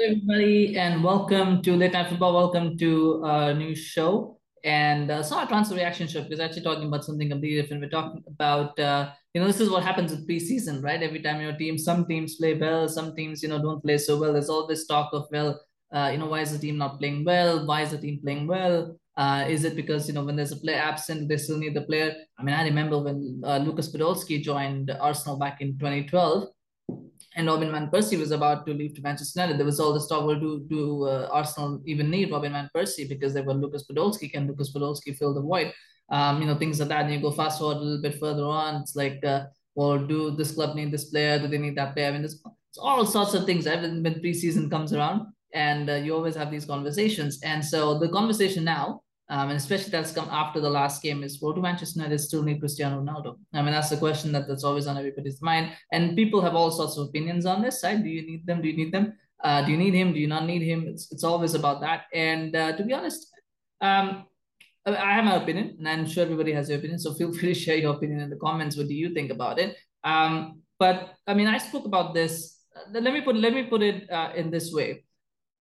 everybody, and welcome to Late Night Football. Welcome to a new show. And uh, a transfer reaction show because actually talking about something completely different. We're talking about, uh, you know, this is what happens with preseason, right? Every time your team, some teams play well, some teams, you know, don't play so well. There's always talk of, well, uh, you know, why is the team not playing well? Why is the team playing well? Uh, is it because, you know, when there's a player absent, they still need the player? I mean, I remember when uh, Lucas Podolski joined Arsenal back in 2012 and Robin Van Persie was about to leave to Manchester United, there was all this talk: well, do do uh, Arsenal even need Robin Van Persie because they were Lucas Podolski? Can Lucas Podolski fill the void? Um, you know, things like that. And you go fast forward a little bit further on. It's like, uh, well, do this club need this player? Do they need that player? I mean, there's it's all sorts of things. Even when preseason comes around, and uh, you always have these conversations. And so the conversation now um, and especially that's come after the last game is will do Manchester United still need Cristiano Ronaldo? I mean, that's the question that, that's always on everybody's mind. And people have all sorts of opinions on this side. Do you need them? Do you need them? Uh, do you need him? Do you not need him? It's, it's always about that. And uh, to be honest, um, I have my opinion, and I'm sure everybody has their opinion. So feel free to share your opinion in the comments. What do you think about it? Um, but I mean, I spoke about this. Let me put let me put it uh, in this way.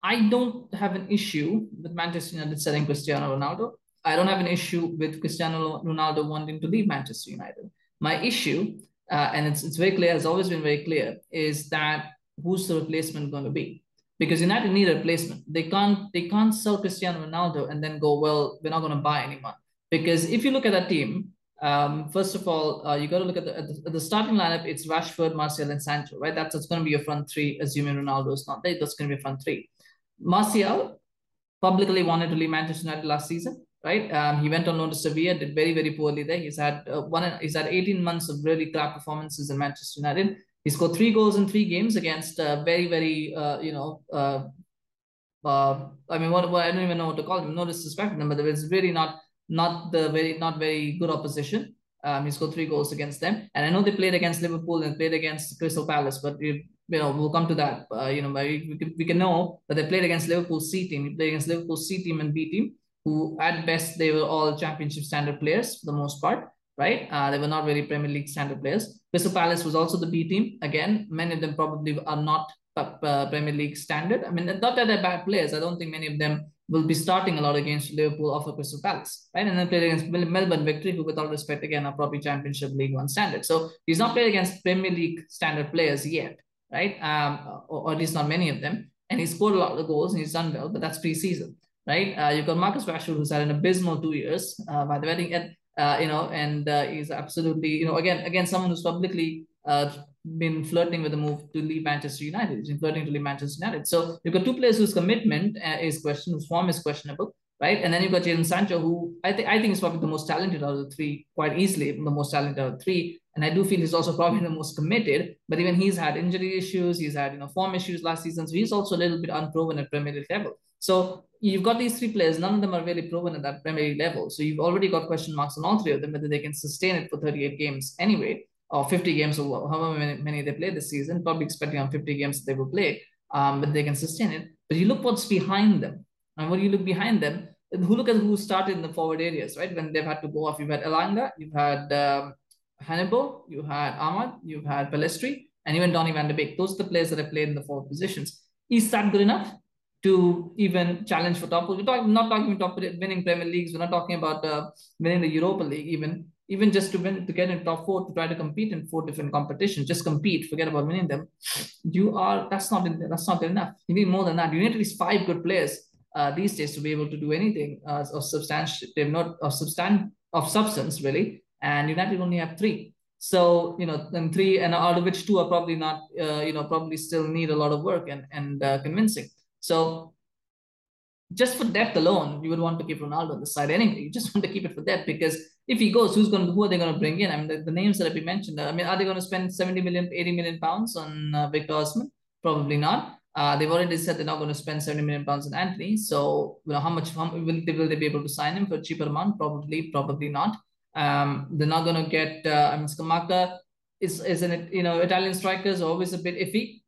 I don't have an issue with Manchester United selling Cristiano Ronaldo. I don't have an issue with Cristiano Ronaldo wanting to leave Manchester United. My issue, uh, and it's, it's very clear, has always been very clear, is that who's the replacement going to be? Because United need a replacement. They can't they can't sell Cristiano Ronaldo and then go, well, we're not going to buy anyone. Because if you look at that team, um, first of all, uh, you got to look at the, at the, at the starting lineup. It's Rashford, Martial, and Sancho, right? That's, that's going to be your front three, assuming Ronaldo is not there. That's going to be front three. Martial publicly wanted to leave Manchester United last season, right? Um, he went on loan to Sevilla, did very, very poorly there. He's had uh, one, he's had 18 months of really crap performances in Manchester United. He scored three goals in three games against uh, very, very, uh, you know, uh, uh, I mean, what, what I don't even know what to call him. No disrespect to them, but it's really not not the very not very good opposition. Um, he scored three goals against them, and I know they played against Liverpool and played against Crystal Palace, but you know, we'll come to that. Uh, you know, we, can, we can know that they played against Liverpool C team. They played against Liverpool C team and B team, who at best they were all championship standard players for the most part, right? Uh, they were not very Premier League standard players. Crystal Palace was also the B team. Again, many of them probably are not uh, Premier League standard. I mean, not that they're bad players. I don't think many of them will be starting a lot against Liverpool off of Crystal Palace, right? And then played against Melbourne Victory, who, with all respect, again, are probably Championship League One standard. So he's not played against Premier League standard players yet right? Um, or, or, at least not many of them. And he scored a lot of goals and he's done well, but that's preseason, right? Uh, you've got Marcus Rashford, who's had an abysmal two years. Uh, by the way, and uh, you know, and uh, he's absolutely, you know, again, again, someone who's publicly uh, been flirting with the move to leave Manchester United. He's been flirting to leave Manchester United. So you've got two players whose commitment uh, is questioned, whose form is questionable, right? And then you've got Jadon Sancho, who I think I think is probably the most talented out of the three, quite easily the most talented out of three. And I do feel he's also probably the most committed. But even he's had injury issues, he's had you know form issues last season, so he's also a little bit unproven at Premier League level. So you've got these three players, none of them are really proven at that Premier League level. So you've already got question marks on all three of them whether they can sustain it for 38 games anyway, or 50 games or however many, many they play this season. Probably expecting on 50 games they will play, um, but they can sustain it. But you look what's behind them, and when you look behind them, who look at who started in the forward areas, right? When they've had to go off, you've had Elanga, you've had um, Hannibal, you had Amad, you've had Pellistri, and even Donny van de Beek. Those are the players that have played in the forward positions. Is that good enough to even challenge for top? We're not talking about top winning Premier Leagues. We're not talking about uh, winning the Europa League even. Even just to win, to get in top four, to try to compete in four different competitions, just compete, forget about winning them. You are, that's not, that's not good enough. You need more than that. You need at least five good players uh, these days to be able to do anything uh, of substantial, not of substan of substance really. And United only have three. So you know, and three, and out of which two are probably not, uh, you know, probably still need a lot of work and and uh, convincing. So just for depth alone, you would want to keep Ronaldo on the side anyway. You just want to keep it for depth because if he goes, who's going to, who are they going to bring in? I mean, the, the names that have been mentioned. I mean, are they going to spend 70 million, 80 million pounds on uh, Victor Osimhen? Probably not. Uh, they've already said they're not going to spend 70 million pounds on Antony. So, you know, how much how, will, they, will they be able to sign him for a cheaper amount? Probably, probably not. Um, they're not going to get, uh, I mean, Scamacca is, is an, you know, Italian strikers always a bit iffy.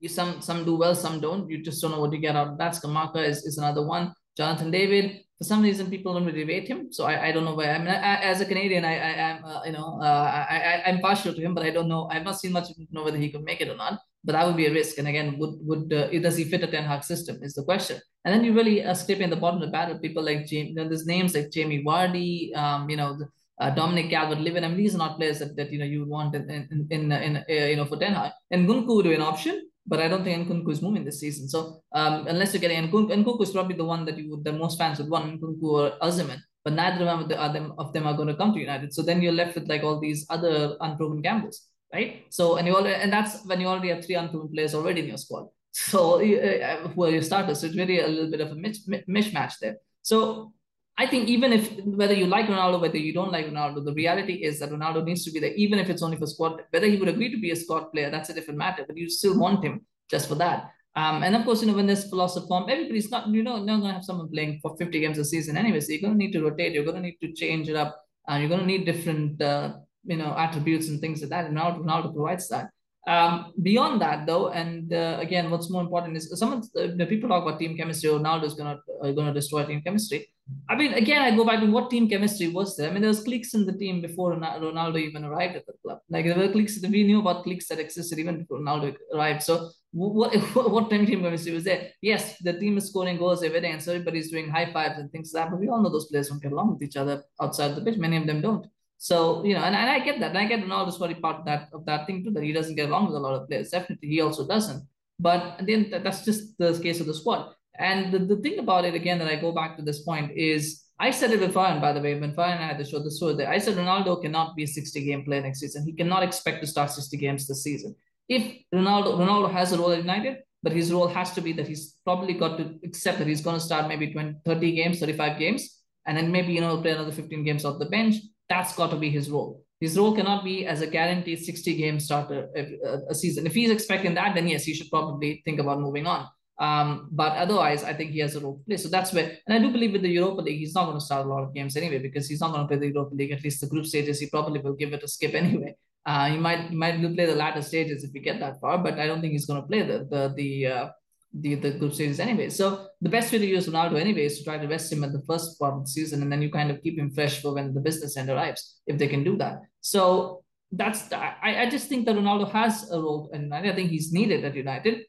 You, some some do well, some don't. You just don't know what you get out of that. Scamacca is, is another one. Jonathan David, for some reason, people don't really rate him. So I, I don't know why. I mean, I, as a Canadian, I, I am, uh, you know, uh, I, I, I'm partial to him, but I don't know. I've not seen much know whether he could make it or not. But that would be a risk. And again, would would uh, does he fit a Ten Hag system? Is the question. And then you really uh, scrape in the bottom of the barrel. People like James, you know, there's names like Jamie Vardy, um, you know, uh, Dominic Calvert-Lewin. I mean, these are not players that, that you know you would want in in in, in uh, you know for Ten Hag. And Nkunku would be an option, but I don't think Nkunku is moving this season. So um, unless you're getting Nkunku, Nkunku is probably the one that you would the most fans would want Nkunku or Osimhen but neither of them, of them are going to come to United. So then you're left with like all these other unproven gambles, right? So and you already and that's when you already have three unproven players already in your squad. So uh, who are your starters? So it's really a little bit of a mishmatch there. So I think even if whether you like Ronaldo, whether you don't like Ronaldo, the reality is that Ronaldo needs to be there, even if it's only for squad. Whether he would agree to be a squad player, that's a different matter. But you still want him just for that. Um, and of course, you know, when there's philosophy form, everybody's not, you know, not going to have someone playing for 50 games a season anyway. So you're going to need to rotate. You're going to need to change it up. Uh, you're going to need different, uh, you know, attributes and things like that. And Ronaldo, Ronaldo provides that. Um, beyond that, though, and uh, again, what's more important is some of the, the people talk about team chemistry. Ronaldo is to uh, to destroy team chemistry. I mean, again, I go back to what team chemistry was there. I mean, there was cliques in the team before Ronaldo even arrived at the club. Like there were cliques. That we knew about cliques that existed even before Ronaldo arrived. So what what team chemistry was there? Yes, the team is scoring goals every day, and so everybody's doing high fives and things like that. But we all know those players don't get along with each other outside the pitch. Many of them don't. So you know, and, and I get that. And I get Ronaldo's probably part that of that thing too. That he doesn't get along with a lot of players. Definitely, he also doesn't. But then that's just the case of the squad. And the, the thing about it, again, that I go back to this point is I said it with Farhan, by the way, when Farhan and I had to show the story that I said Ronaldo cannot be a 60 game player next season. He cannot expect to start 60 games this season. If Ronaldo Ronaldo has a role at United, but his role has to be that he's probably got to accept that he's going to start maybe 20, 30 games, 35 games, and then maybe, you know, play another 15 games off the bench. That's got to be his role. His role cannot be as a guaranteed 60 game starter a, a season. If he's expecting that, then yes, he should probably think about moving on. Um, but otherwise, I think he has a role to play. So that's where, and I do believe with the Europa League, he's not going to start a lot of games anyway because he's not going to play the Europa League. At least the group stages, he probably will give it a skip anyway. Uh, he might he might play the latter stages if we get that far, but I don't think he's going to play the the the uh, the, the group stages anyway. So the best way to use Ronaldo anyway is to try to rest him at the first part of the season, and then you kind of keep him fresh for when the business end arrives, if they can do that. So that's I, I just think that Ronaldo has a role, and I think he's needed at United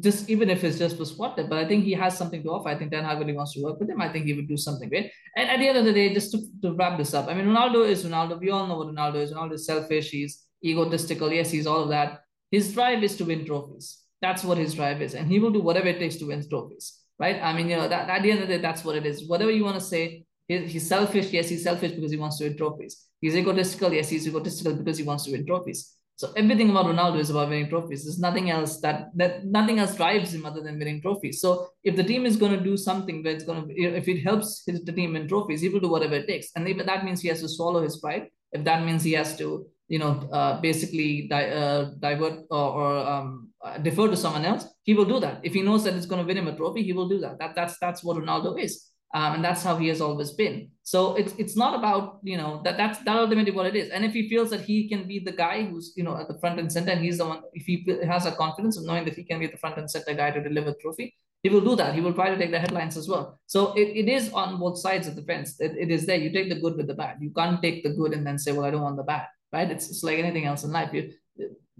just even if it's just for squad but I think he has something to offer. I think Ten Hag really wants to work with him. I think he would do something great. And at the end of the day, just to, to wrap this up, I mean, Ronaldo is Ronaldo. We all know what Ronaldo is. Ronaldo is selfish. He's egotistical. Yes, he's all of that. His drive is to win trophies. That's what his drive is, and he will do whatever it takes to win trophies. Right? I mean, you know, that at the end of the day, that's what it is. Whatever you want to say, he's selfish. Yes, he's selfish because he wants to win trophies. He's egotistical. Yes, he's egotistical because he wants to win trophies. So everything about Ronaldo is about winning trophies. There's nothing else that that nothing else drives him other than winning trophies. So if the team is going to do something where it's going to, if it helps his, the team win trophies, he will do whatever it takes. And if that means he has to swallow his pride, if that means he has to, you know, uh, basically di- uh, divert or, or um, uh, defer to someone else, he will do that. If he knows that it's going to win him a trophy, he will do that. That that's that's what Ronaldo is. Um, and that's how he has always been. So it's it's not about you know that that's that ultimately what it is. And if he feels that he can be the guy who's you know at the front and center, and he's the one, if he has a confidence of knowing that he can be the front and center guy to deliver trophy, he will do that. He will try to take the headlines as well. So it, it is on both sides of the fence. It, it is there. You take the good with the bad. You can't take the good and then say, well, I don't want the bad, right? It's, it's like anything else in life. You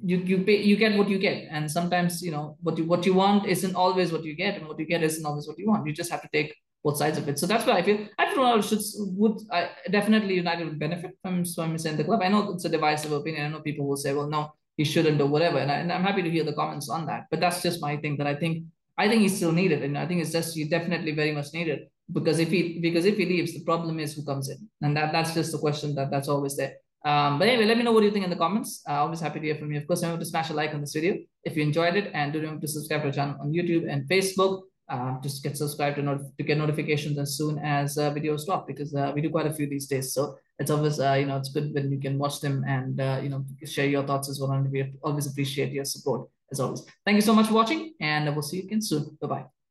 you you pay you get what you get and sometimes you know what you what you want isn't always what you get and what you get isn't always what you want you just have to take both sides of it. So that's why I feel I feel Ronaldo should would I, definitely United would benefit from Swami in the club. I know it's a divisive opinion. I know people will say, well, no, he shouldn't or whatever, and, I, and I'm happy to hear the comments on that. But that's just my thing that I think I think he's still needed, and I think it's just he's definitely very much needed because if he because if he leaves, the problem is who comes in, and that that's just the question that that's always there. Um, but anyway, let me know what you think in the comments. Uh, always happy to hear from you. Of course, remember to smash a like on this video if you enjoyed it, and do remember to subscribe to our channel on YouTube and Facebook uh, just get subscribed to, not- to get notifications as soon as uh, videos drop because uh, we do quite a few these days. So it's always, uh, you know, it's good when you can watch them and, uh, you know, share your thoughts as well. And we always appreciate your support as always. Thank you so much for watching and we'll see you again soon. Bye-bye.